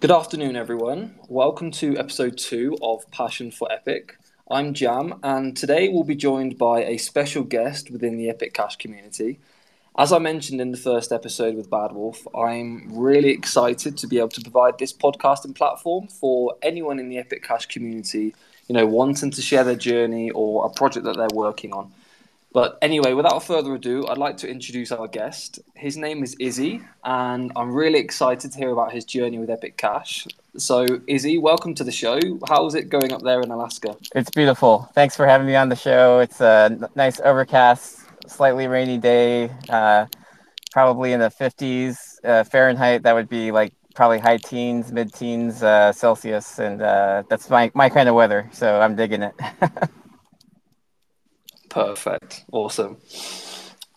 Good afternoon, everyone. Welcome to episode two of Passion for Epic. I'm Jam, and today we'll be joined by a special guest within the Epic Cash community. As I mentioned in the first episode with Bad Wolf, I'm really excited to be able to provide this podcasting platform for anyone in the Epic Cash community, you know, wanting to share their journey or a project that they're working on. But anyway, without further ado, I'd like to introduce our guest. His name is Izzy, and I'm really excited to hear about his journey with Epic Cash. So, Izzy, welcome to the show. How's it going up there in Alaska? It's beautiful. Thanks for having me on the show. It's a nice overcast, slightly rainy day, uh, probably in the 50s uh, Fahrenheit. That would be like probably high teens, mid teens uh, Celsius, and uh, that's my, my kind of weather. So, I'm digging it. Perfect. Awesome.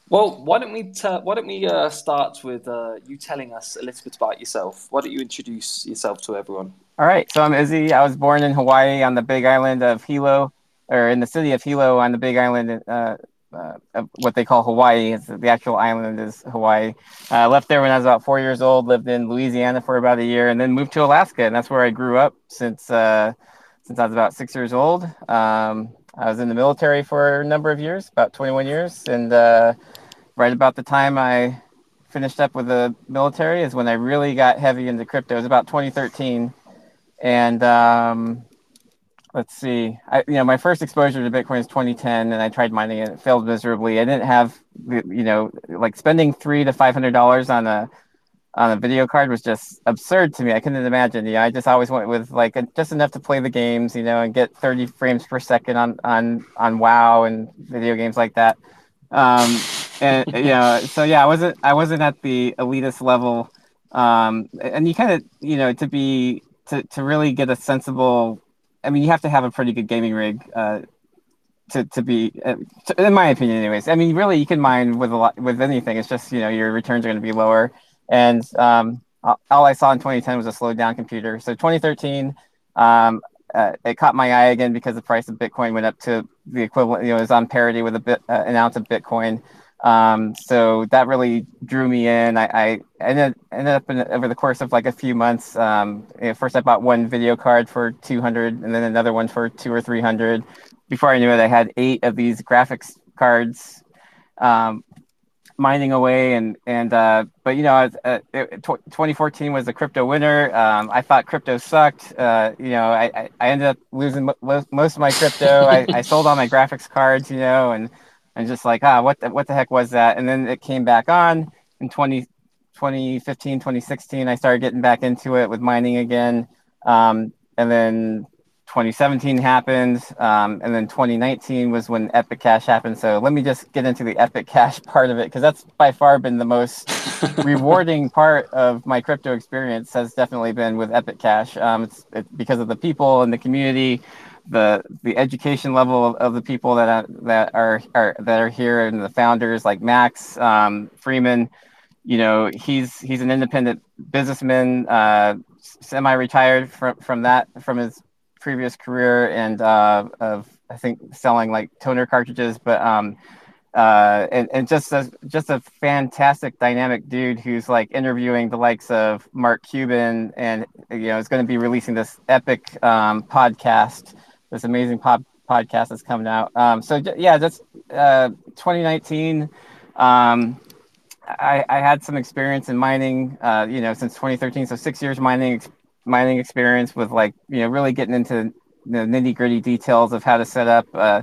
Well, why don't we t- why don't we uh, start with uh, you telling us a little bit about yourself? Why don't you introduce yourself to everyone? All right. So I'm Izzy. I was born in Hawaii on the Big Island of Hilo, or in the city of Hilo on the Big Island, uh, uh of what they call Hawaii. It's, the actual island is Hawaii. I left there when I was about four years old. Lived in Louisiana for about a year, and then moved to Alaska, and that's where I grew up since uh, since I was about six years old. Um, I was in the military for a number of years, about 21 years, and uh, right about the time I finished up with the military is when I really got heavy into crypto. It was about 2013, and um, let's see, I, you know, my first exposure to Bitcoin is 2010, and I tried mining it. It failed miserably. I didn't have, you know, like spending three to five hundred dollars on a on a video card was just absurd to me. I couldn't imagine. Yeah, I just always went with like a, just enough to play the games, you know, and get 30 frames per second on on on WoW and video games like that. Um, and you know, so yeah, I wasn't I wasn't at the elitist level. Um, and you kind of you know to be to to really get a sensible. I mean, you have to have a pretty good gaming rig. Uh, to, to be uh, to, in my opinion anyways i mean really you can mine with a lot with anything it's just you know your returns are going to be lower and um, all I saw in 2010 was a slowed down computer. So 2013, um, uh, it caught my eye again because the price of Bitcoin went up to the equivalent, you know, it was on parity with a bit uh, an ounce of Bitcoin. Um, so that really drew me in. I, I ended, ended up in, over the course of like a few months. Um, you know, first, I bought one video card for 200, and then another one for two or 300. Before I knew it, I had eight of these graphics cards um, mining away and and uh, but you know uh, it, 2014 was the crypto winter. Um, i thought crypto sucked. Uh, you know I, I ended up losing mo- most of my crypto. I, I sold all my graphics cards you know and and just like ah what the, what the heck was that? And then it came back on in 20 2015 2016 i started getting back into it with mining again. Um, and then 2017 happened, um, and then 2019 was when Epic Cash happened. So let me just get into the Epic Cash part of it because that's by far been the most rewarding part of my crypto experience. Has definitely been with Epic Cash. Um, it's, it's because of the people and the community, the the education level of, of the people that are, that are, are that are here, and the founders like Max um, Freeman. You know, he's he's an independent businessman, uh, semi-retired from from that from his previous career and uh, of I think selling like toner cartridges, but um, uh, and, and just a just a fantastic dynamic dude who's like interviewing the likes of Mark Cuban and you know is going to be releasing this epic um, podcast, this amazing pop podcast that's coming out. Um, so yeah, that's uh, 2019. Um, I, I had some experience in mining, uh, you know, since 2013. So six years mining mining experience with like you know really getting into the nitty gritty details of how to set up uh,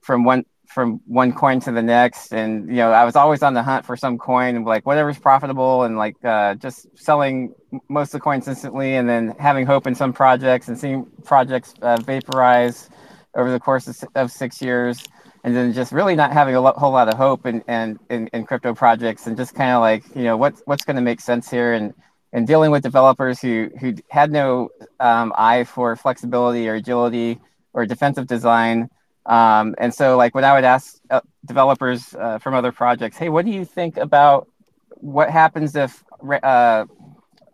from one from one coin to the next. And you know i was always on the hunt for some coin and like whatever's profitable and like uh, just selling most of the coins instantly and then having hope in some projects and seeing projects uh, vaporize over the course of, of, six years. And then just really not having a lo- whole lot of hope in, in, in, in crypto projects and just kind of like you know what's what's going to make sense here and and dealing with developers who who had no um, eye for flexibility or agility or defensive design. Um, and so, like when I would ask uh, developers uh, from other projects, "Hey, what do you think about what happens if uh,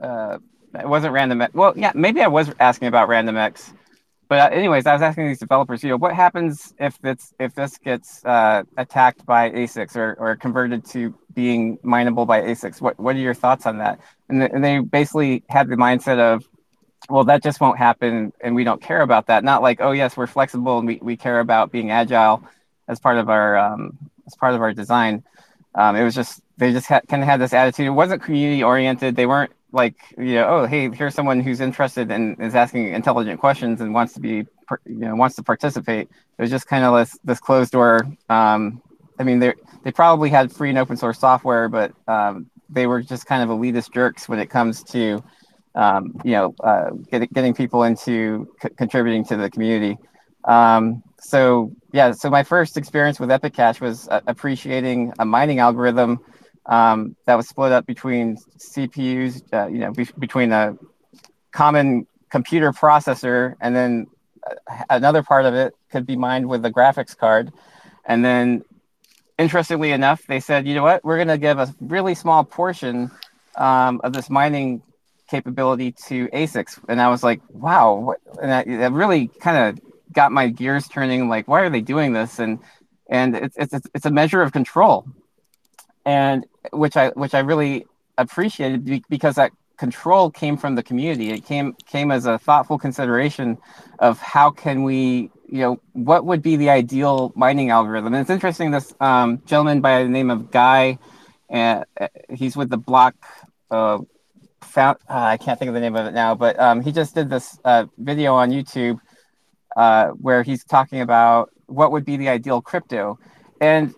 uh it wasn't random?" X? Well, yeah, maybe I was asking about RandomX, but uh, anyways, I was asking these developers, you know, what happens if this if this gets uh, attacked by ASICs or, or converted to being mineable by ASICs? What what are your thoughts on that? And, and they basically had the mindset of well, that just won't happen, and we don't care about that. Not like, oh yes, we're flexible and we, we care about being agile as part of our um, as part of our design. Um, it was just they just had, kind of had this attitude. It wasn't community oriented. They weren't like you know, oh hey, here's someone who's interested and is asking intelligent questions and wants to be you know wants to participate. It was just kind of this this closed door. Um, I mean, they they probably had free and open source software, but um, they were just kind of elitist jerks when it comes to um, you know uh, get, getting people into c- contributing to the community. Um, so yeah, so my first experience with Epic Cash was uh, appreciating a mining algorithm um, that was split up between CPUs, uh, you know, be- between a common computer processor, and then uh, another part of it could be mined with a graphics card, and then interestingly enough, they said, you know what, we're going to give a really small portion um, of this mining capability to ASICs. And I was like, wow. What? And that, that really kind of got my gears turning. Like, why are they doing this? And and it's it's it's a measure of control, and which I which I really appreciated because that control came from the community. It came came as a thoughtful consideration of how can we you know, what would be the ideal mining algorithm? And it's interesting. This um, gentleman by the name of Guy, uh, he's with the block. Uh, found, uh, I can't think of the name of it now, but um, he just did this uh, video on YouTube uh, where he's talking about what would be the ideal crypto. And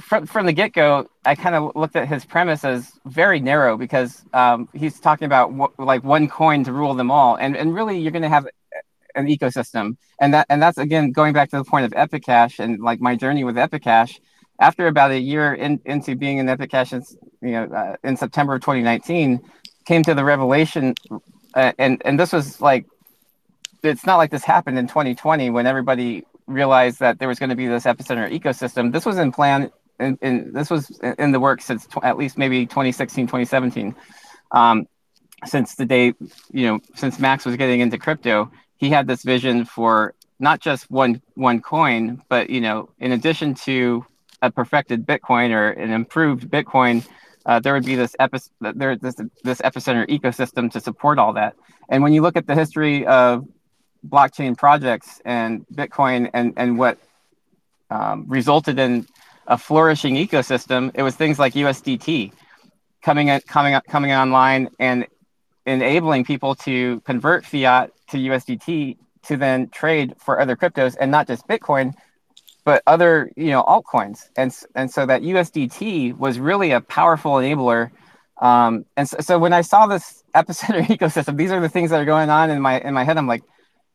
from, from the get go, I kind of looked at his premise as very narrow because um, he's talking about what, like one coin to rule them all. And, and really, you're going to have an ecosystem. And that and that's again going back to the point of Epic Cash and like my journey with Epic Cash. After about a year in, into being in Epic Cash, in, you know, uh, in September of 2019, came to the revelation, uh, and and this was like, it's not like this happened in 2020 when everybody realized that there was going to be this epicenter ecosystem. This was in plan, and this was in the works since tw- at least maybe 2016, 2017. Um, since the day, you know, since Max was getting into crypto, he had this vision for not just one one coin, but you know, in addition to a perfected Bitcoin or an improved Bitcoin, uh, there would be this epi- there this this epicenter ecosystem to support all that. And when you look at the history of blockchain projects and Bitcoin and and what um, resulted in a flourishing ecosystem, it was things like USDT coming in, coming coming online and enabling people to convert fiat to USDT to then trade for other cryptos and not just Bitcoin, but other you know altcoins. And and so that USDT was really a powerful enabler. Um, and so, so when I saw this epicenter ecosystem, these are the things that are going on in my in my head. I'm like,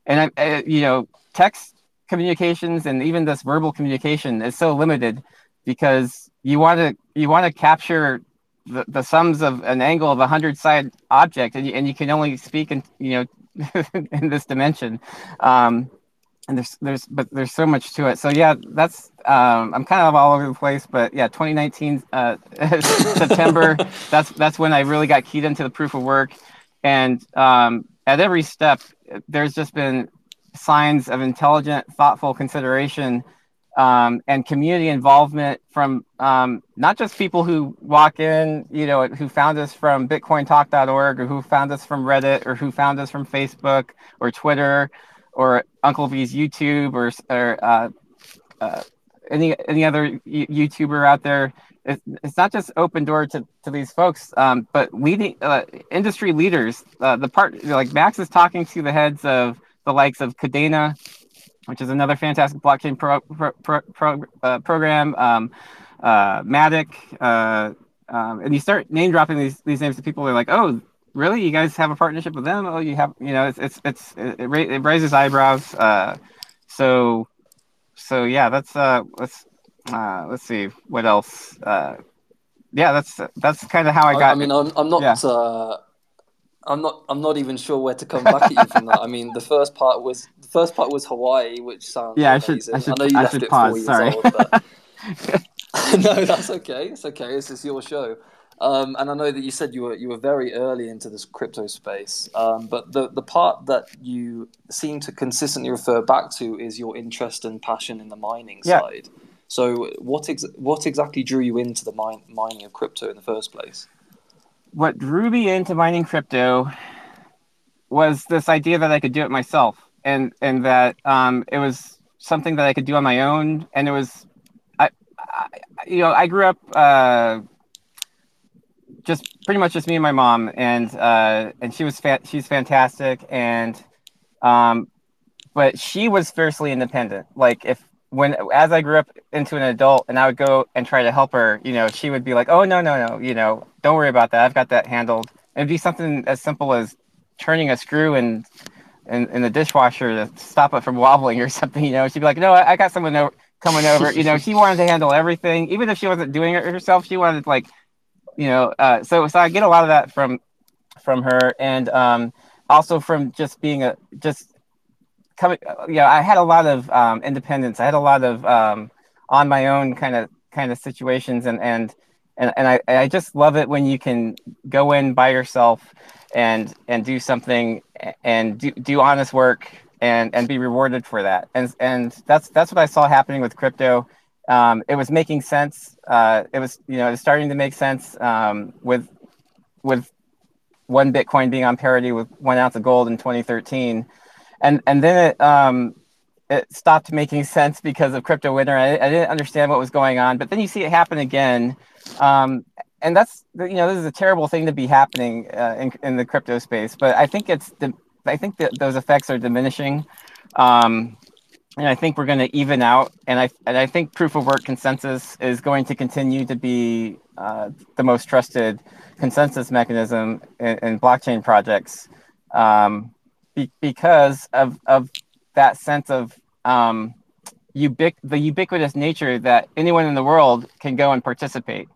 and I, I you know text communications and even this verbal communication is so limited because you want to you want to capture the, the sums of an angle of a hundred side object and you, and you can only speak in you know in this dimension. Um, and there's there's but there's so much to it. So yeah, that's um, I'm kind of all over the place, but yeah, 2019 uh, September. that's that's when I really got keyed into the proof of work, and um, at every step, there's just been signs of intelligent, thoughtful consideration um, and community involvement from um, not just people who walk in, you know, who found us from bitcointalk.org or who found us from Reddit or who found us from Facebook or Twitter or Uncle V's YouTube or, or uh, uh, any any other YouTuber out there. It's, not just open door to, to these folks, um, but leading uh, industry leaders. Uh, the part like Max is talking to the heads of the likes of Kadena, which is another fantastic blockchain pro, pro, pro, uh, program. Um, uh, Matic, uh, um, and you start name dropping these these names to people. They're like, oh, really? You guys have a partnership with them? Oh, you have, you know, it's it's it's it, it raises eyebrows. Uh, so so yeah, that's uh, let's uh, let's see what else. Uh, yeah, that's that's kind of how I got. I, I mean, I'm I'm not. Yeah. I'm not. I'm not even sure where to come back at you from that. I mean, the first part was the first part was Hawaii, which sounds yeah. I should. I, should, I know you I left it pause, four years sorry. old, but no, that's okay. It's okay. This is your show, um, and I know that you said you were you were very early into this crypto space. Um, but the the part that you seem to consistently refer back to is your interest and passion in the mining yeah. side. So, what ex- what exactly drew you into the mine- mining of crypto in the first place? What drew me into mining crypto was this idea that I could do it myself, and and that um, it was something that I could do on my own, and it was, I, I you know, I grew up uh, just pretty much just me and my mom, and uh, and she was fa- she's fantastic, and um, but she was fiercely independent. Like if when as I grew up into an adult and I would go and try to help her, you know, she would be like, "Oh no, no, no, you know, don't worry about that. I've got that handled." It'd be something as simple as turning a screw in in, in the dishwasher to stop it from wobbling or something. You know, she'd be like, "No, I, I got someone over, coming over." You know, she wanted to handle everything, even if she wasn't doing it herself. She wanted like, you know, uh, so so I get a lot of that from from her, and um, also from just being a just coming, yeah, I had a lot of um, independence. I had a lot of um, on my own kind of kind of situations, and and and and I I just love it when you can go in by yourself and and do something and do, do honest work and and be rewarded for that. And and that's that's what I saw happening with crypto. Um, it was making sense. Uh, it was you know it was starting to make sense um, with with one Bitcoin being on parity with one ounce of gold in 2013 and and then it um it stopped making sense because of crypto winter. I, I didn't understand what was going on, but then you see it happen again, um, and that's you know this is a terrible thing to be happening uh, in in the crypto space. But I think it's the I think that those effects are diminishing. Um, and I think we're going to even out, and I and I think proof of work consensus is going to continue to be uh, the most trusted consensus mechanism in, in blockchain projects. Um, be- because of of that sense of um, ubic- the ubiquitous nature that anyone in the world can go and participate.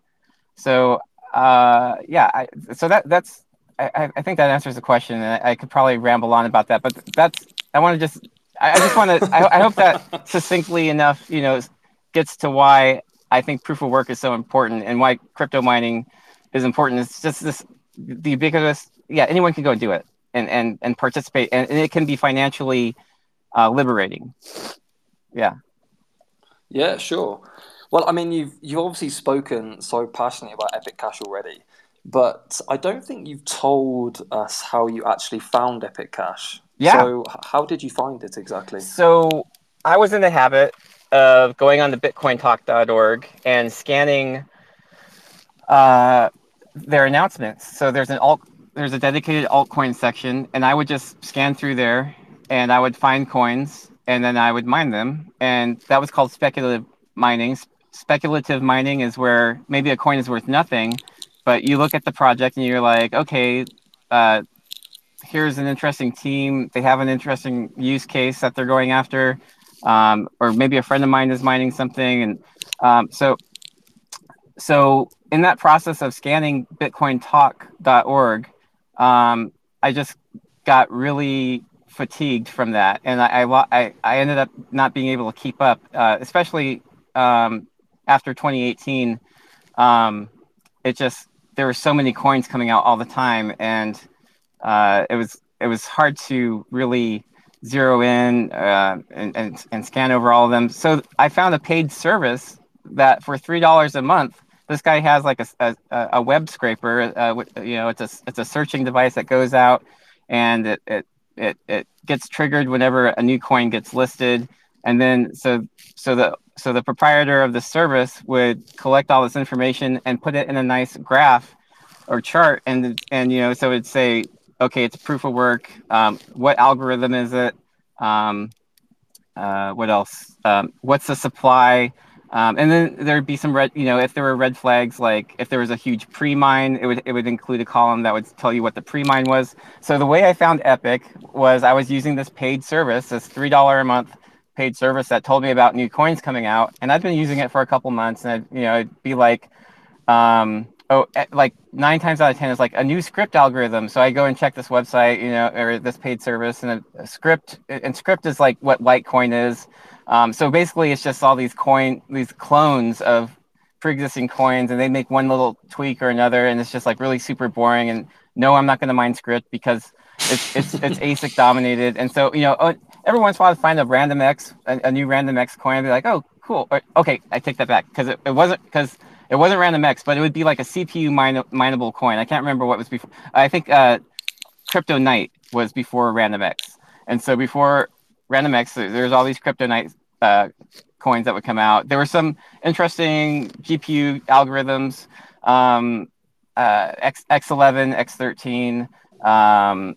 So uh, yeah, I, so that that's I, I think that answers the question, and I, I could probably ramble on about that, but that's I want to just I, I just want to I, I hope that succinctly enough you know gets to why I think proof of work is so important and why crypto mining is important. It's just this the ubiquitous yeah anyone can go and do it and and and participate and, and it can be financially uh, liberating. Yeah. Yeah sure. Well i mean you've you've obviously spoken so passionately about epic cash already but i don't think you've told us how you actually found epic cash. Yeah. So how did you find it exactly? So i was in the habit of going on to bitcointalk.org and scanning uh, their announcements. So there's an alt there's a dedicated altcoin section, and I would just scan through there, and I would find coins, and then I would mine them, and that was called speculative mining. Speculative mining is where maybe a coin is worth nothing, but you look at the project and you're like, okay, uh, here's an interesting team. They have an interesting use case that they're going after, um, or maybe a friend of mine is mining something, and um, so so in that process of scanning bitcointalk.org um, I just got really fatigued from that, and I, I, I ended up not being able to keep up, uh, especially um, after 2018. Um, it just there were so many coins coming out all the time, and uh, it was it was hard to really zero in uh, and, and, and scan over all of them. So I found a paid service that for three dollars a month this guy has like a, a, a web scraper. Uh, you know, it's a it's a searching device that goes out and it, it it it gets triggered whenever a new coin gets listed, and then so so the so the proprietor of the service would collect all this information and put it in a nice graph or chart, and and you know so it'd say okay, it's proof of work. Um, what algorithm is it? Um, uh, what else? Um, what's the supply? Um, and then there'd be some red, you know, if there were red flags, like if there was a huge pre-mine, it would it would include a column that would tell you what the pre-mine was. So the way I found Epic was I was using this paid service, this three dollar a month paid service that told me about new coins coming out, and I've been using it for a couple months, and I'd, you know, it'd be like, um, oh, eh, like nine times out of ten is like a new scrypt algorithm. So I go and check this website, you know, or this paid service, and a scrypt, and scrypt is like what Litecoin is. Um, so basically, it's just all these coin, these clones of pre-existing coins, and they make one little tweak or another, and it's just like really super boring. And no, I'm not going to mine scrypt because it's it's it's ASIC dominated. And so you know, uh, every once in a while, I find a RandomX, a, a new RandomX coin, and be like, oh, cool. Or, okay, I take that back because it, it wasn't because it wasn't RandomX, but it would be like a CPU mine, mineable coin. I can't remember what was before. I think uh, CryptoNight was before RandomX, and so before RandomX, there's all these CryptoNight uh, coins that would come out. There were some interesting GPU algorithms, um, uh, X X11, X13. Um,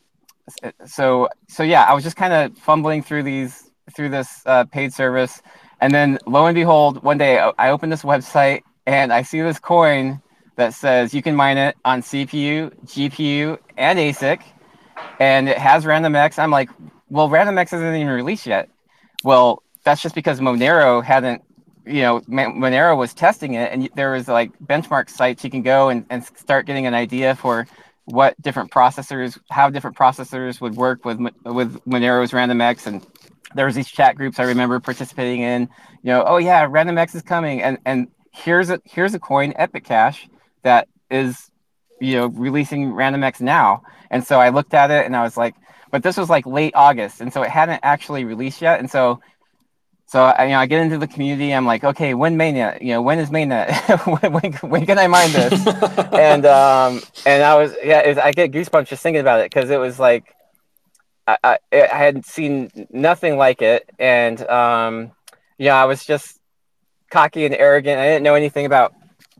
so so yeah, I was just kind of fumbling through these through this uh, paid service, and then lo and behold, one day I opened this website and I see this coin that says you can mine it on CPU, GPU, and ASIC, and it has RandomX. I'm like, well, RandomX isn't even released yet. Well, that's just because Monero hadn't, you know, Monero was testing it, and there was like benchmark sites you can go and, and start getting an idea for what different processors, how different processors would work with with Monero's RandomX, and there was these chat groups I remember participating in. You know, oh yeah, RandomX is coming, and and here's a here's a coin, Epic Cash, that is, you know, releasing RandomX now. And so I looked at it and I was like, but this was like late August, and so it hadn't actually released yet. And so, so I, you know, I get into the community. I'm like, okay, when mainnet? You know, when is mainnet? when, when, when, can I mine this? and um, and I was, yeah, was, I get goosebumps just thinking about it because it was like, I, I, I had seen nothing like it, and um, yeah, I was just cocky and arrogant. I didn't know anything about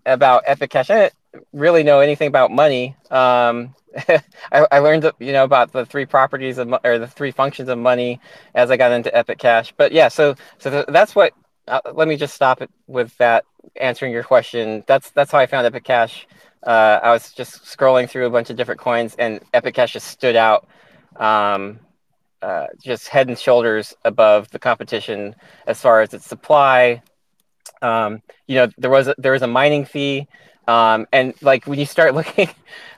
about Epic Cash. I didn't really know anything about money. Um, I, I, learned, you know, about the three properties of or the three functions of money as I got into Epic Cash. But yeah, so so th- that's what. Uh, let me just stop it with that answering your question. That's that's how I found Epic Cash. Uh, I was just scrolling through a bunch of different coins, and Epic Cash just stood out, um, uh, just head and shoulders above the competition as far as its supply. Um, you know, there was a, there was a mining fee um, and like when you start looking,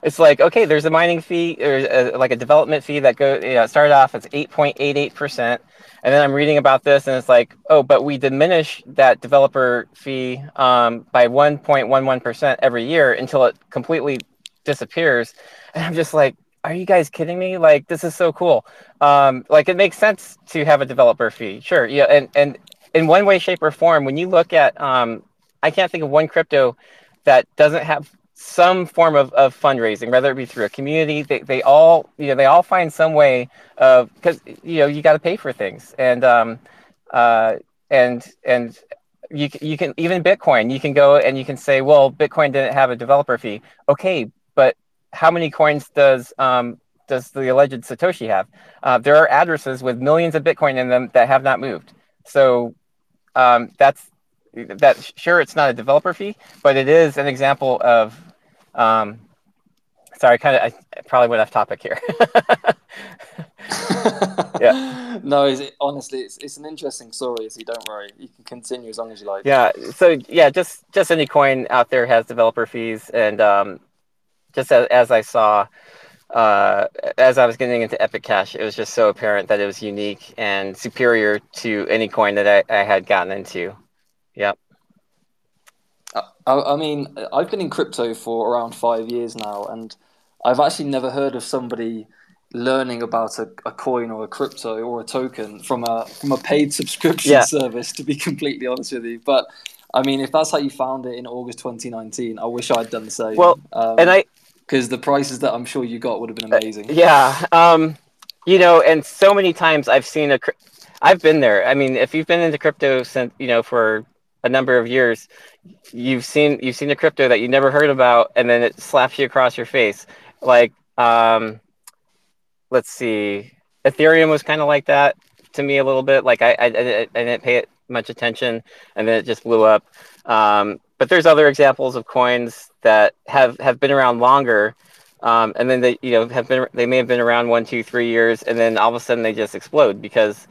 it's like okay, there's a mining fee or a, like a development fee that go you know, started off as eight point eight eight percent, and then I'm reading about this and it's like oh, but we diminish that developer fee um, by one point one one percent every year until it completely disappears, and I'm just like, are you guys kidding me? Like this is so cool. Um, like it makes sense to have a developer fee, sure, yeah, and and in one way, shape, or form, when you look at um, I can't think of one crypto that doesn't have some form of, of fundraising, whether it be through a community, they, they all, you know, they all find some way of, cause you know, you got to pay for things. And, um, uh, and, and you, you can, even Bitcoin, you can go and you can say, well, Bitcoin didn't have a developer fee. Okay. But how many coins does, um, does the alleged Satoshi have? Uh, there are addresses with millions of Bitcoin in them that have not moved. So um, that's that sure it's not a developer fee, but it is an example of. Um, sorry, kind of I probably went off topic here. yeah. No, it, honestly, it's it's an interesting story. So don't worry, you can continue as long as you like. Yeah. So yeah, just just any coin out there has developer fees, and um, just as, as I saw. Uh, as I was getting into Epic Cash, it was just so apparent that it was unique and superior to any coin that I, I had gotten into. Yeah. I, I mean, I've been in crypto for around five years now, and I've actually never heard of somebody learning about a, a coin or a crypto or a token from a from a paid subscription yeah. service. To be completely honest with you, but I mean, if that's how you found it in August 2019, I wish I'd done the same. Well, um, and I because the prices that I'm sure you got would have been amazing. Uh, yeah, um, you know, and so many times I've seen a. I've been there. I mean, if you've been into crypto since you know for a number of years, you've seen you've seen a crypto that you never heard about, and then it slaps you across your face. Like, um, let's see, Ethereum was kind of like that to me a little bit. Like I, I, I didn't pay it much attention, and then it just blew up. Um, but there's other examples of coins that have have been around longer. Um, and then they, you know, have been they may have been around one, two, three years, and then all of a sudden they just explode because,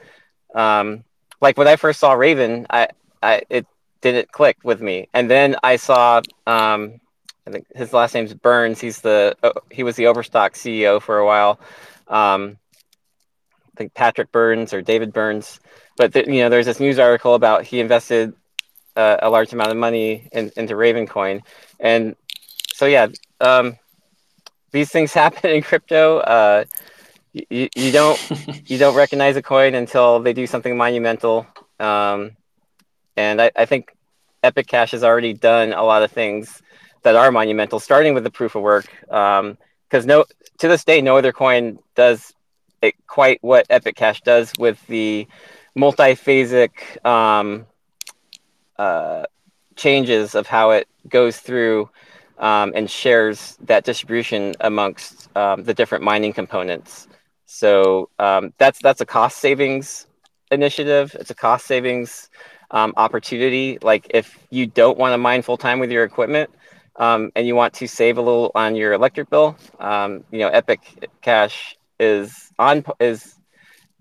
um, like when I first saw Raven, I, I it didn't click with me. And then I saw, um, I think his last name's Burns. He's the he was the Overstock CEO for a while. Um, I think Patrick Burns or David Burns. But you know, there's this news article about he invested uh, a large amount of money in, into Ravencoin, and so yeah, um, these things happen in crypto. Uh, you, you don't you don't recognize a coin until they do something monumental. Um, and I, I think Epic Cash has already done a lot of things that are monumental, starting with the proof of work. Because um, no, to this day, no other coin does it, quite what Epic Cash does with the multi-phasic um, uh, changes of how it goes through um, and shares that distribution amongst um, the different mining components. So um, that's that's a cost savings initiative. It's a cost savings um, opportunity. Like if you don't want to mine full time with your equipment um, and you want to save a little on your electric bill, um, you know, Epic Cash is on is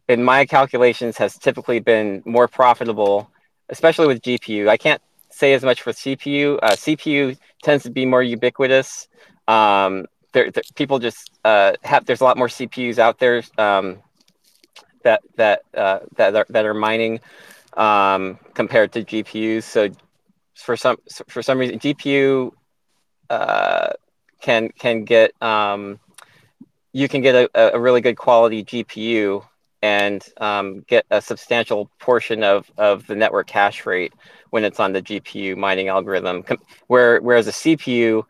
in my calculations has typically been more profitable, especially with GPU. I can't say as much for CPU. Uh, CPU tends to be more ubiquitous. Um, there, there, people just uh, have. There's a lot more CPUs out there um, that that uh, that are, that are mining um, compared to GPUs. So for some for some reason, GPU uh, can can get um, you can get a, a really good quality GPU and um, get a substantial portion of, of the network hash rate when it's on the GPU mining algorithm. Where, whereas a CPU,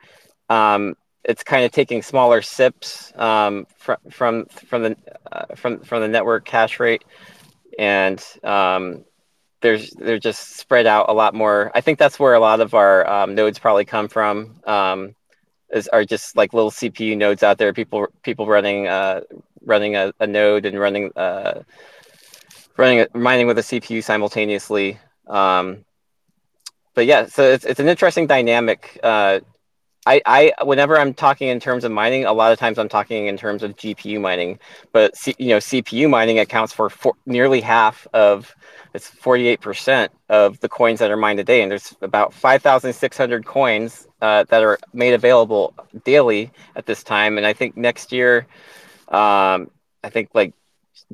um, it's kind of taking smaller sips um, from from from the uh, from from the network hash rate, and um, there's they're just spread out a lot more. I think that's where a lot of our um, nodes probably come from. Um, is are just like little CPU nodes out there. People people running uh, running a, a node and running uh, running a, mining with a CPU simultaneously. Um, but yeah, so it's it's an interesting dynamic. Uh, I, I whenever I'm talking in terms of mining, a lot of times I'm talking in terms of GPU mining. But C, you know, CPU mining accounts for, for nearly half of it's 48% of the coins that are mined today, and there's about 5,600 coins uh, that are made available daily at this time. And I think next year, um, I think like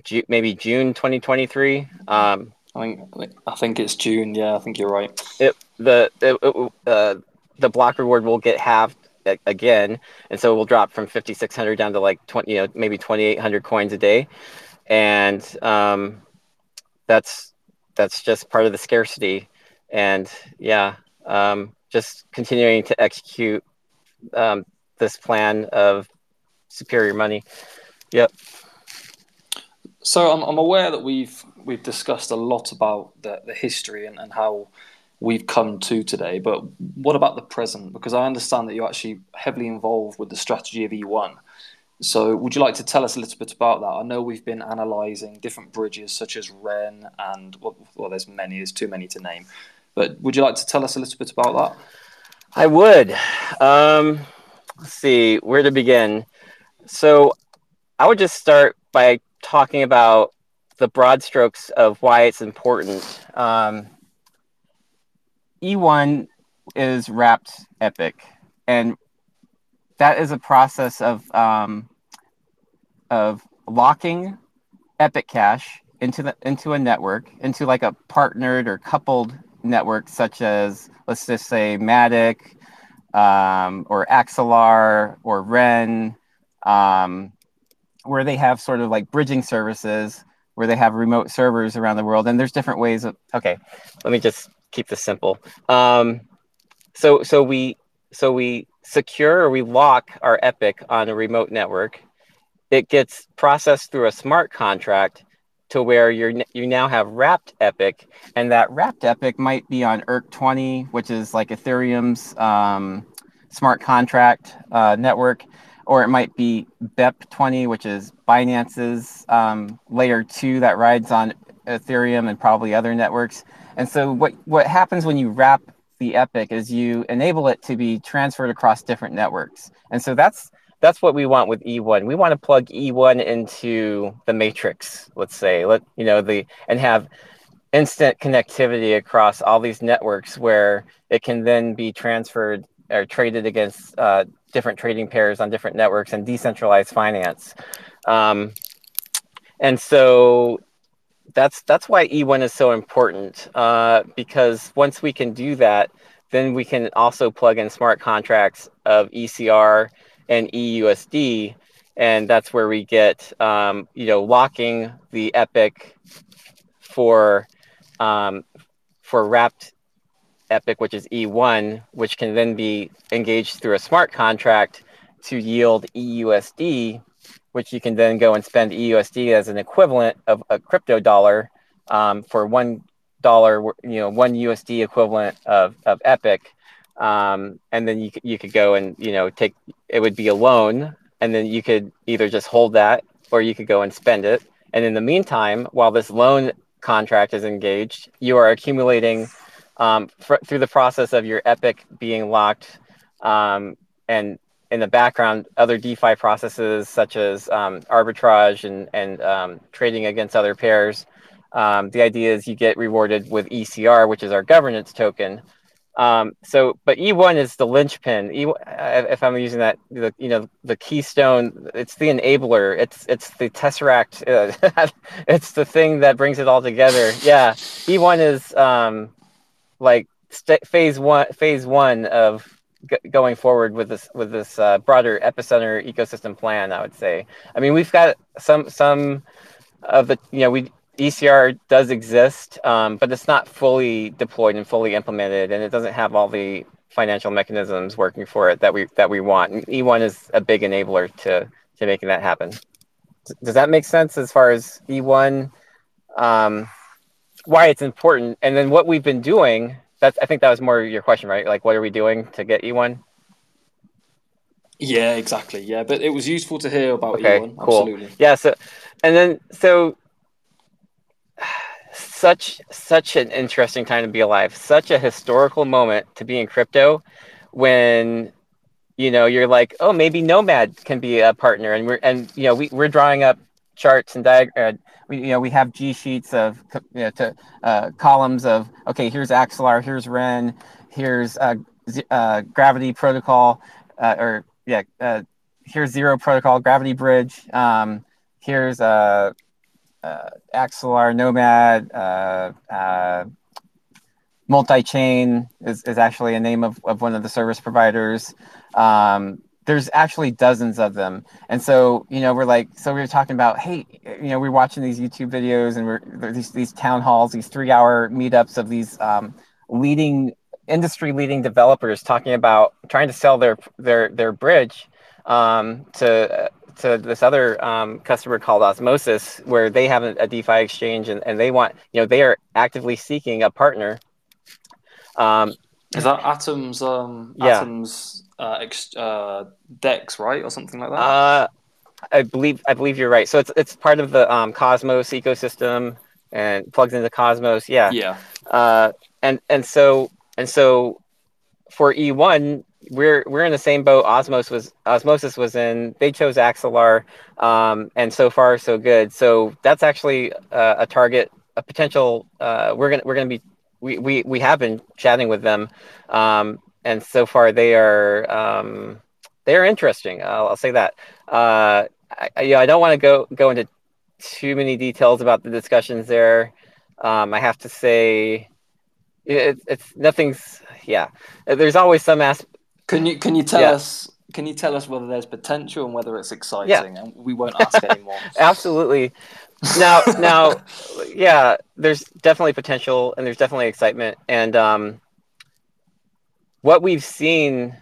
Ju- maybe June 2023. Um, I think I think it's June. Yeah, I think you're right. It the it, it, uh, the block reward will get halved again, and so it will drop from 5,600 down to like 20, you know, maybe 2,800 coins a day, and um, that's that's just part of the scarcity, and yeah, um, just continuing to execute um, this plan of superior money. Yep. So I'm, I'm aware that we've we've discussed a lot about the, the history and, and how we've come to today, but what about the present? Because I understand that you're actually heavily involved with the strategy of E1. So would you like to tell us a little bit about that? I know we've been analysing different bridges such as Ren and well, well, there's many, there's too many to name. But would you like to tell us a little bit about that? I would. Um, let's see where to begin. So I would just start by talking about the broad strokes of why it's important. Um, E1 is wrapped epic, and that is a process of um, of locking epic cash into the into a network, into like a partnered or coupled network, such as let's just say Matic um, or Axelar or Ren. Um, where they have sort of like bridging services where they have remote servers around the world and there's different ways of okay let me just keep this simple um, so so we so we secure or we lock our epic on a remote network it gets processed through a smart contract to where you're you now have wrapped epic and that wrapped epic might be on ERC20 which is like ethereum's um, smart contract uh, network or it might be BEP20, which is Binance's um, layer two that rides on Ethereum and probably other networks. And so what, what happens when you wrap the epic is you enable it to be transferred across different networks. And so that's that's what we want with E1. We want to plug E1 into the matrix, let's say, let you know the and have instant connectivity across all these networks where it can then be transferred or traded against uh, different trading pairs on different networks and decentralized finance. Um, and so that's that's why E1 is so important uh, because once we can do that, then we can also plug in smart contracts of ECR and EUSD, and that's where we get um, you know locking the epic for um, for wrapped Epic, which is E1, which can then be engaged through a smart contract to yield EUSD, which you can then go and spend EUSD as an equivalent of a crypto dollar um, for one dollar, you know, one USD equivalent of, of Epic. Um, and then you you could go and, you know, take, it would be a loan and then you could either just hold that or you could go and spend it. And in the meantime, while this loan contract is engaged, you are accumulating um, fr- through the process of your Epic being locked um, and in the background, other DeFi processes such as um, arbitrage and, and um, trading against other pairs. Um, the idea is you get rewarded with ECR, which is our governance token. Um, so, but E1 is the linchpin. E, if I'm using that, the, you know, the keystone. It's the enabler. It's it's the tesseract. It's the thing that brings it all together. Yeah, E1 is um, like st- phase one. Phase one of g- going forward with this with this uh, broader epicenter ecosystem plan. I would say. I mean, we've got some some of the you know we ECR does exist, um, but it's not fully deployed and fully implemented, and it doesn't have all the financial mechanisms working for it that we that we want. And E1 is a big enabler to to making that happen. Does that make sense as far as E1? Um, why it's important, and then what we've been doing. That's I think that was more your question, right? Like, what are we doing to get E1? Yeah, exactly. Yeah, but it was useful to hear about Okay, E1. cool. Absolutely. Yeah. So, and then so such such an interesting time to be alive. Such a historical moment to be in crypto when you know you're like, oh, maybe Nomad can be a partner, and we're and you know we we're drawing up charts and diagrams. Uh, We, you know, we have G sheets of you know, to uh, columns of okay, here's Axelar, here's Ren, here's uh, uh, Gravity Protocol, uh, or yeah, uh, here's Zero Protocol, Gravity Bridge. Um, here's uh, uh, Axelar, Nomad, Multi-chain is, is actually a name of, of one of the service providers. Um, there's actually dozens of them. And so, you know, we're like, so we were talking about, hey, you know, we're watching these YouTube videos and we're these, these town halls, these three hour meetups of these um, leading industry leading developers talking about trying to sell their, their, their bridge um, to, to this other um, customer called Osmosis, where they have a, a DeFi exchange and, and they want, you know, they are actively seeking a partner. Um, Is that Atom's um Yeah. Atom's uh, ex- uh Dex, right, or something like that? uh, I believe I believe you're right. So it's it's part of the um, Cosmos ecosystem and plugs into Cosmos. Yeah. yeah. Uh, and and so and so for E1, we're we're in the same boat. Osmos was Osmosis was in. They chose Axelar, um, and so far so good. So that's actually uh, a target, a potential. Uh, we're gonna we're gonna be. We, we, we have been chatting with them, um, and so far they are um, they are interesting. I'll, I'll say that. Uh, I, I- yeah, I don't want to go go into too many details about the discussions there. Um, I have to say, it, it's nothing's. Yeah, there's always some aspect. Can you can you tell Yeah. us can you tell us whether there's potential and whether it's exciting? Yeah. And we won't ask anymore. Absolutely. Now, now, yeah, there's definitely potential and there's definitely excitement. And um, what we've seen,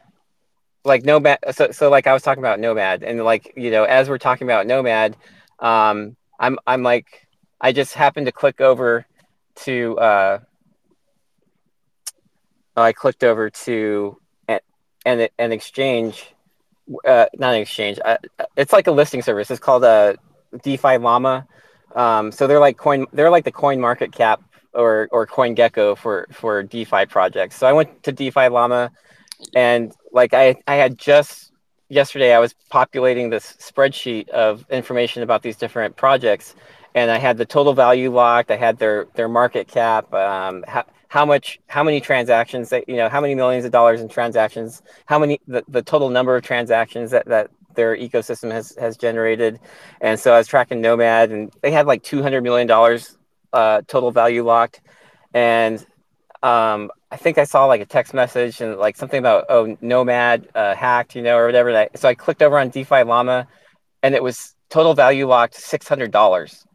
like Nomad, so, so like I was talking about Nomad, and like you know, as we're talking about Nomad, um, I'm I'm like I just happened to click over to uh, I clicked over to an an, an exchange, uh, not an exchange. Uh, it's like a listing service. It's called a DeFi Llama. Um, so they're like coin. They're like the CoinMarketCap or or CoinGecko for for DeFi projects. So I went to DeFi Llama, and like I I had just yesterday I was populating this spreadsheet of information about these different projects, and I had the total value locked. I had their their market cap. Um, how, how much how many transactions that you know how many millions of dollars in transactions how many the, the total number of transactions that, that their ecosystem has has generated and so i was tracking nomad and they had like 200 million dollars uh, total value locked and um, i think i saw like a text message and like something about oh nomad uh, hacked you know or whatever that so i clicked over on defi llama and it was total value locked $600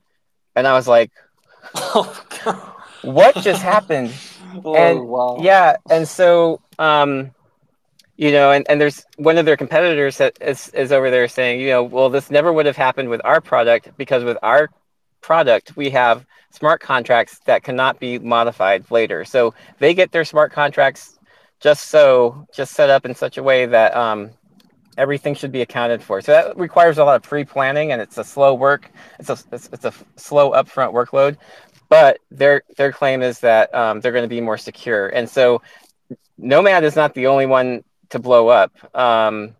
and i was like oh, God. what just happened Oh, And- wow. yeah and so um you know, and, and there's one of their competitors that is, is over there saying, you know, well, this never would have happened with our product because with our product, we have smart contracts that cannot be modified later. So they get their smart contracts just so, just set up in such a way that um, everything should be accounted for. So that requires a lot of pre-planning and it's a slow work. It's a, it's, it's a slow upfront workload, but their, their claim is that um, they're going to be more secure. And so Nomad is not the only one to blow up. Um,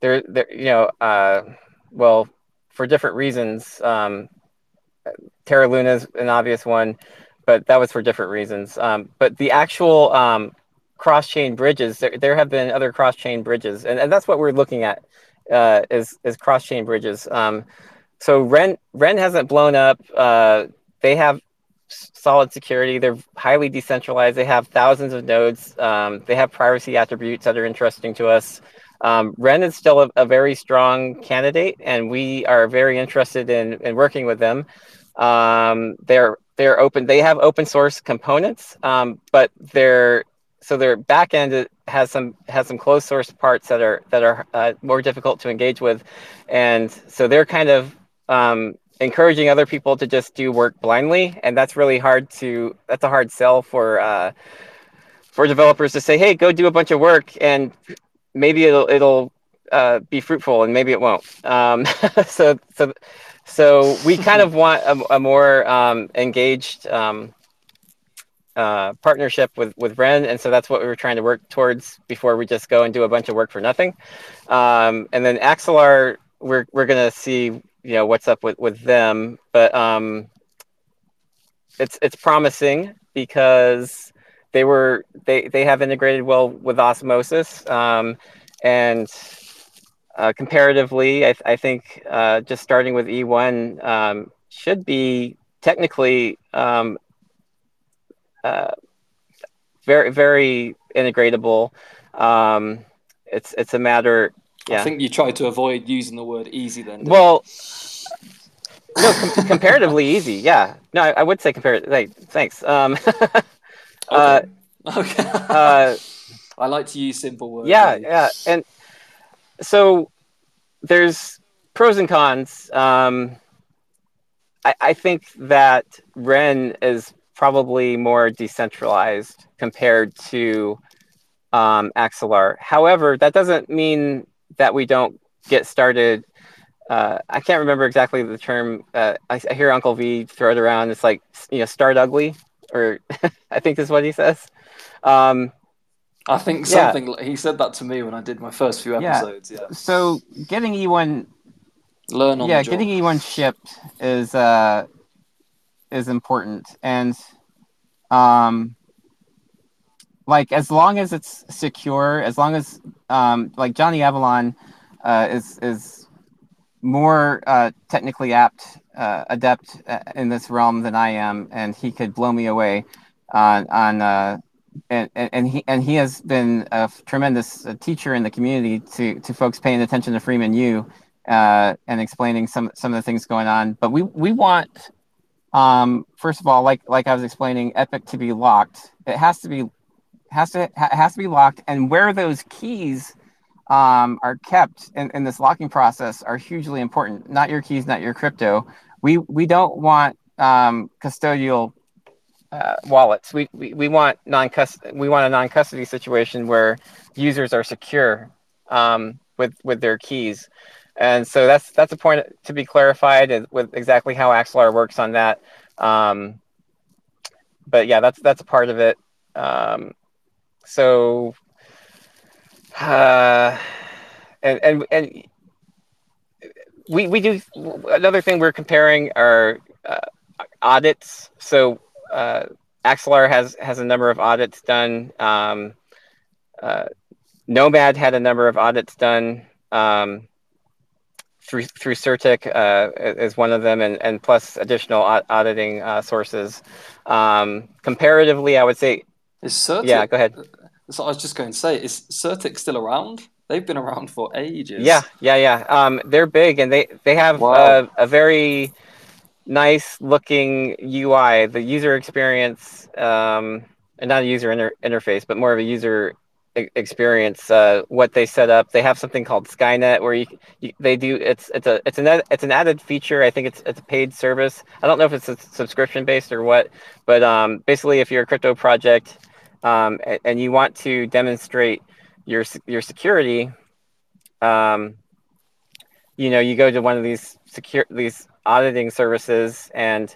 there, there, you know, uh, well, for different reasons. Um, Terra Luna is an obvious one, but that was for different reasons. Um, but the actual um, cross-chain bridges, there, there have been other cross-chain bridges, and, and that's what we're looking at uh, is is cross-chain bridges. Um, so Ren Ren hasn't blown up. Uh, they have solid security. They're highly decentralized. They have thousands of nodes. Um, they have privacy attributes that are interesting to us. Um, Ren is still a, a, very strong candidate, and we are very interested in, in working with them. Um, they're they're open. They have open source components, um, but their so their backend has some has some closed source parts that are that are uh, more difficult to engage with, and so they're kind of um, encouraging other people to just do work blindly, and that's really hard to that's a hard sell for uh, for developers to say, hey, go do a bunch of work, and maybe it'll it'll uh, be fruitful, and maybe it won't. Um, so so so we kind of want a, a more um, engaged. Um, uh, partnership with with Ren, and so that's what we were trying to work towards before we just go and do a bunch of work for nothing. Um, and then Axelar, we're we're gonna see you know what's up with with them but um it's it's promising because they were they they have integrated well with osmosis um and uh, comparatively i, I think uh, just starting with e1 um, should be technically um, uh, very very integratable. Um, it's it's a matter yeah. I think you tried to avoid using the word easy then. Well, no, com- comparatively easy. Yeah. No, I, I would say comparatively. Hey, thanks. Um, okay. Uh, okay. uh, I like to use simple words. Yeah, yeah, and so there's pros and cons. Um, I, I think that Ren is probably more decentralized compared to um, Axelar. However, that doesn't mean that we don't get started. Uh, I can't remember exactly the term. Uh, I, I, hear Uncle V throw it around. It's like you know, start ugly, or I think is what he says. Um, I think something yeah. he said that to me when I did my first few episodes. Yeah. yeah. So getting E1 learn on yeah, getting E1 shipped is uh is important and um like as long as it's secure, as long as um, like Johnny Avalon uh, is is more uh, technically apt, uh, adept uh, in this realm than I am, and he could blow me away on on. Uh, and, and he and he has been a tremendous uh, teacher in the community to, to folks paying attention to Freeman U and explaining some some of the things going on. But we we want um, first of all, like like I was explaining, Epic to be locked. It has to be has to ha- has to be locked, and where those keys um, are kept in, in this locking process are hugely important. Not your keys, not your crypto. We we don't want um, custodial uh, wallets. We, we we want non we want a non custody situation where users are secure um, with with their keys. And so that's that's a point to be clarified with exactly how Axelar works on that. Um, but yeah, that's that's a part of it. Um, so uh, and and and we we do another thing we're comparing are uh, audits so uh, Axelar has has a number of audits done um, uh, nomad had a number of audits done um, through through CertiK uh, is one of them, and, and plus additional auditing uh, sources. Um, comparatively, I would say. Is CertiK? Yeah, go ahead. So I was just going to say, is CertiK still around? They've been around for ages. Yeah, yeah, yeah. Um, they're big, and they they have wow. a, a, very nice looking UI. The user experience, um, and not a user inter- interface, but more of a user experience uh, what they set up. They have something called Skynet where you, you, they do it's it's a it's an it's an added feature. I think it's it's a paid service. I don't know if it's a subscription based or what, but um, basically, if you're a crypto project um, and, and, you want to demonstrate your your security, um, you know, you go to one of these secure these auditing services and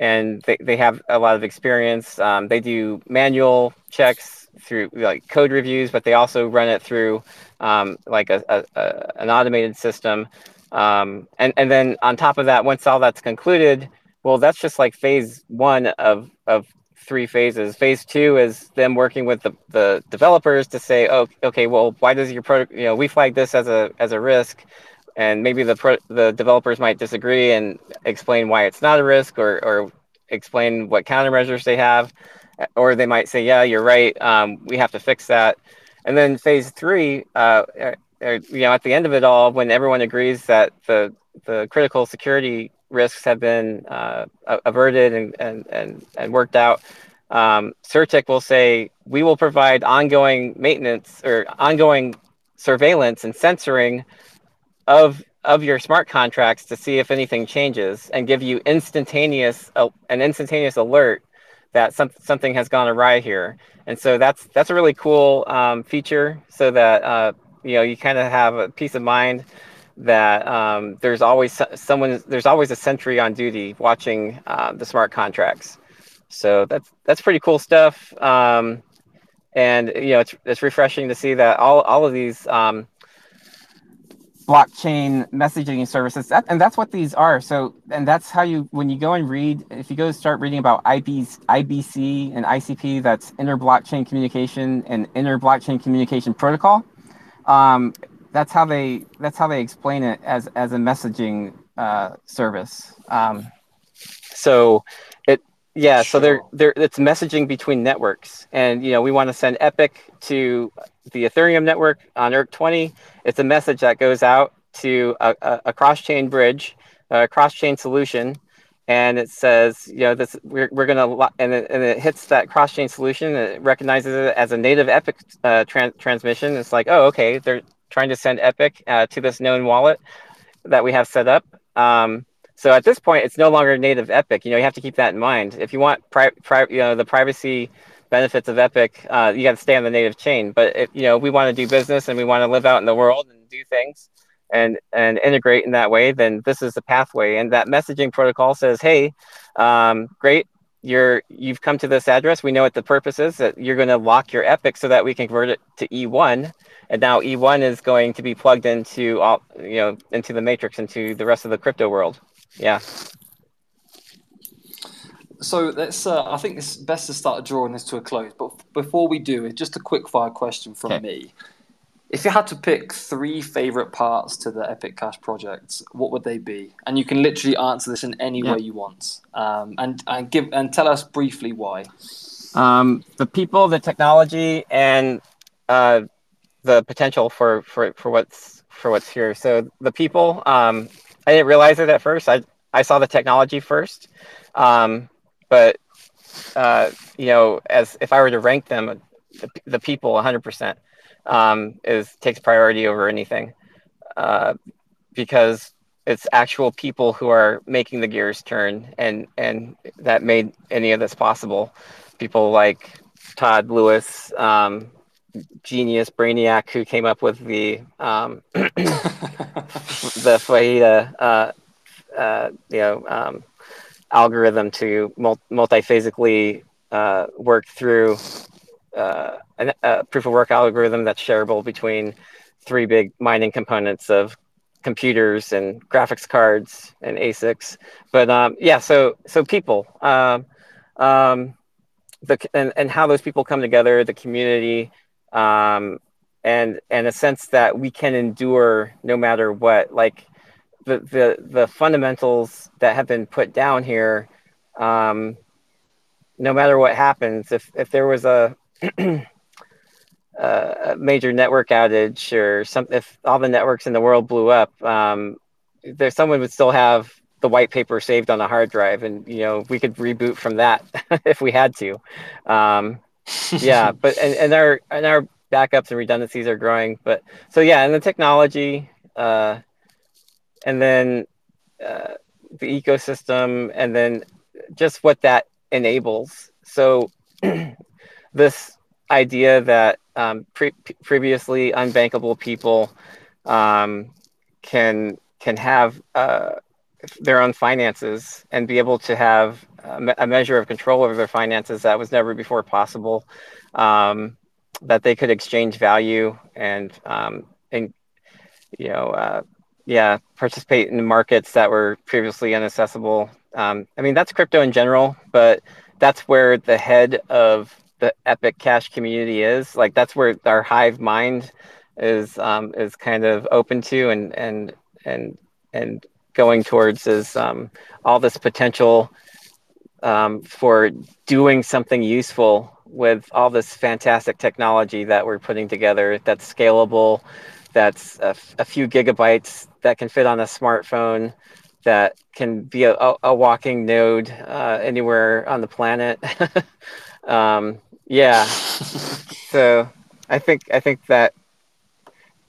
and they, they have a lot of experience. Um, they do manual checks through like code reviews, but they also run it through um, like a, a, a, an automated system. Um, and, and then on top of that, once all that's concluded, well, that's just like phase one of, of three phases. Phase two is them working with the, the developers to say, oh, okay, well, why does your product, you know, we flag this as a, as a risk and maybe the pro- the developers might disagree and explain why it's not a risk or, or explain what countermeasures they have or they might say yeah you're right um, we have to fix that and then phase three uh, uh, uh, you know at the end of it all when everyone agrees that the the critical security risks have been uh, averted and, and, and, and worked out. Um, CertiK will say we will provide ongoing maintenance or ongoing surveillance and censoring of of your smart contracts to see if anything changes and give you instantaneous uh, an instantaneous alert that some, something has gone awry here. And so that's that's a really cool um, feature so that uh, you know you kind of have a peace of mind that um, there's always someone there's always a sentry on duty watching uh, the smart contracts. So that's that's pretty cool stuff. Um, and you know it's, it's refreshing to see that all, all of these um, blockchain messaging services that, and that's what these are. So and that's how you when you go and read if you go start reading about IBC, ibc and icp that's inter blockchain communication and inter blockchain communication protocol um, that's how they that's how they explain it as as a messaging uh, service um, so it yeah so they're they're it's messaging between networks and you know we want to send epic to the Ethereum network on ERC20. It's a message that goes out to a, a, a cross-chain bridge, a cross-chain solution, and it says, you know, this we're, we're gonna and it, and it hits that cross-chain solution. And it recognizes it as a native Epic uh, tra- transmission. It's like, oh, okay, they're trying to send Epic uh, to this known wallet that we have set up. Um, so at this point, it's no longer native Epic. You know, you have to keep that in mind. If you want, pri- pri- you know, the privacy benefits of Epic, uh, you got to stay on the native chain. But if you know we want to do business and we want to live out in the world and do things and and integrate in that way, then this is the pathway. And that messaging protocol says, hey, um, great, you're you've come to this address. We know what the purpose is. That you're going to lock your Epic so that we can convert it to E1. And now E1 is going to be plugged into all you know into the matrix into the rest of the crypto world. Yeah so let's. Uh, I think it's best to start drawing this to a close. But before we do, just a quick fire question from okay. me. If you had to pick three favorite parts to the Epic Cash project, what would they be? And you can literally answer this in any yeah. way you want. Um, and and give and tell us briefly why. Um, the people, the technology, and uh, the potential for, for, for what's for what's here. So the people, um, I didn't realize it at first. I I saw the technology first. Um, but uh, you know, as if I were to rank them, the, the people 100% um, is takes priority over anything uh, because it's actual people who are making the gears turn, and and that made any of this possible. People like Todd Lewis, um, genius brainiac, who came up with the um, the FAIDA, uh, uh, you know um, algorithm to multiphasically uh, work through uh, a, a proof of work algorithm that's shareable between three big mining components of computers and graphics cards and ASICs. But um, yeah, so so people, um, um, the and, and how those people come together, the community, um, and and a sense that we can endure no matter what. Like the the the fundamentals that have been put down here um, no matter what happens if if there was a a major network outage or something if all the networks in the world blew up um, there someone would still have the white paper saved on a hard drive and you know we could reboot from that if we had to um, yeah but and, and our and our backups and redundancies are growing. But so yeah, and the technology, uh, and then uh, the ecosystem, and then just what that enables. So this idea that um, pre- previously unbankable people um, can can have uh, their own finances and be able to have a, measure of control over their finances that was never before possible. Um, that they could exchange value and um, and you know uh, yeah participate in markets that were previously inaccessible. Um, I mean that's crypto in general, but that's where the head of the Epic Cash community is. Like that's where our hive mind is um, is kind of open to and and and and going towards is um, all this potential um, for doing something useful with all this fantastic technology that we're putting together that's scalable, that's a, a few gigabytes that can fit on a smartphone, that can be a, a walking node uh, anywhere on the planet. um, yeah. so I think I think that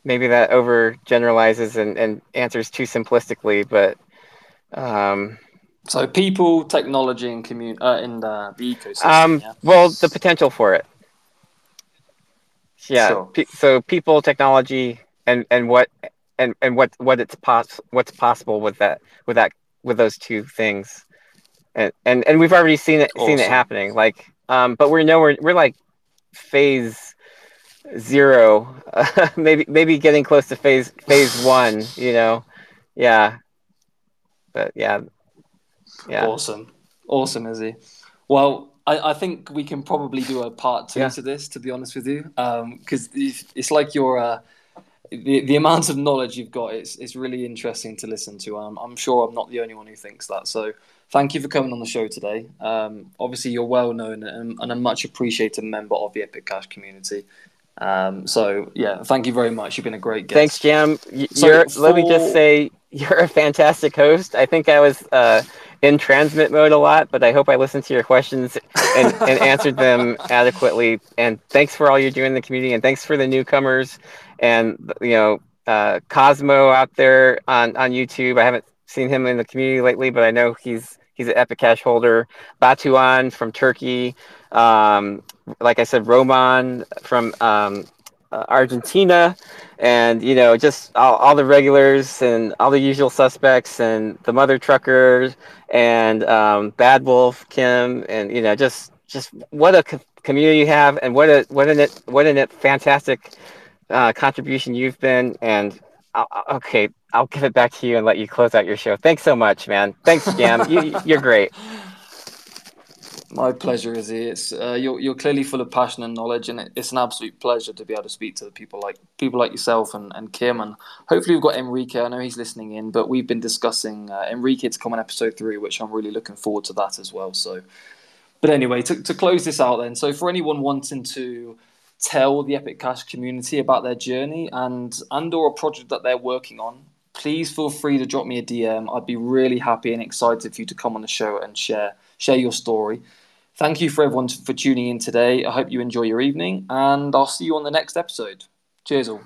maybe that over generalizes and, and answers too simplistically, but um, so people, technology, and community uh, in the, the ecosystem. Um, yeah? Well, the potential for it. Yeah. Sure. Pe- so people, technology, and and what and and what what it's pos- what's possible with that with that with those two things, and and and we've already seen it awesome. seen it happening. Like, um, but we're nowhere. We're like phase zero, uh, maybe maybe getting close to phase phase one. You know, yeah. But yeah, yeah. Awesome. Awesome, Izzy. Well, I, I, think we can probably do a part two yeah. to this, to be honest with you, because um, it's, it's, like your uh, the the amount of knowledge you've got. It's it's really interesting to listen to. Um, I'm sure I'm not the only one who thinks that. So thank you for coming on the show today. Um, obviously, you're well known and, and, a much appreciated member of the Epic Cash community. Um, so yeah, thank you very much. You've been a great guest. Thanks, Jam. So for... Let me just say, you're a fantastic host. I think I was. Uh, in transmit mode a lot, but I hope I listened to your questions and, and answered them adequately. And thanks for all you're doing in the community, and thanks for the newcomers and you know uh, Cosmo out there on on YouTube. I haven't seen him in the community lately, but I know he's he's an Epic Cash holder. Batuan from Turkey, um, like I said, Roman from um, uh, Argentina, and you know just all, all, the regulars and all the usual suspects and the mother truckers and um, Bad Wolf Kim and you know just just what a co- community you have and what a what a what a fantastic uh, contribution you've been and I'll, okay I'll give it back to you and let you close out your show. Thanks so much, man. Thanks, Jam. you, you're great. My pleasure, Izzy. It's uh, you're you're clearly full of passion and knowledge, and it's an absolute pleasure to be able to speak to people like people like yourself and, and Kim, and hopefully we've got Enrique. I know he's listening in, but we've been discussing uh, Enrique to come on episode three, which I'm really looking forward to that as well. So, but anyway, to to close this out, then, so for anyone wanting to tell the Epic Cash community about their journey and and or a project that they're working on, please feel free to drop me a DM. I'd be really happy and excited for you to come on the show and share share your story. Thank you for everyone for tuning in today. I hope you enjoy your evening, and I'll see you on the next episode. Cheers, all.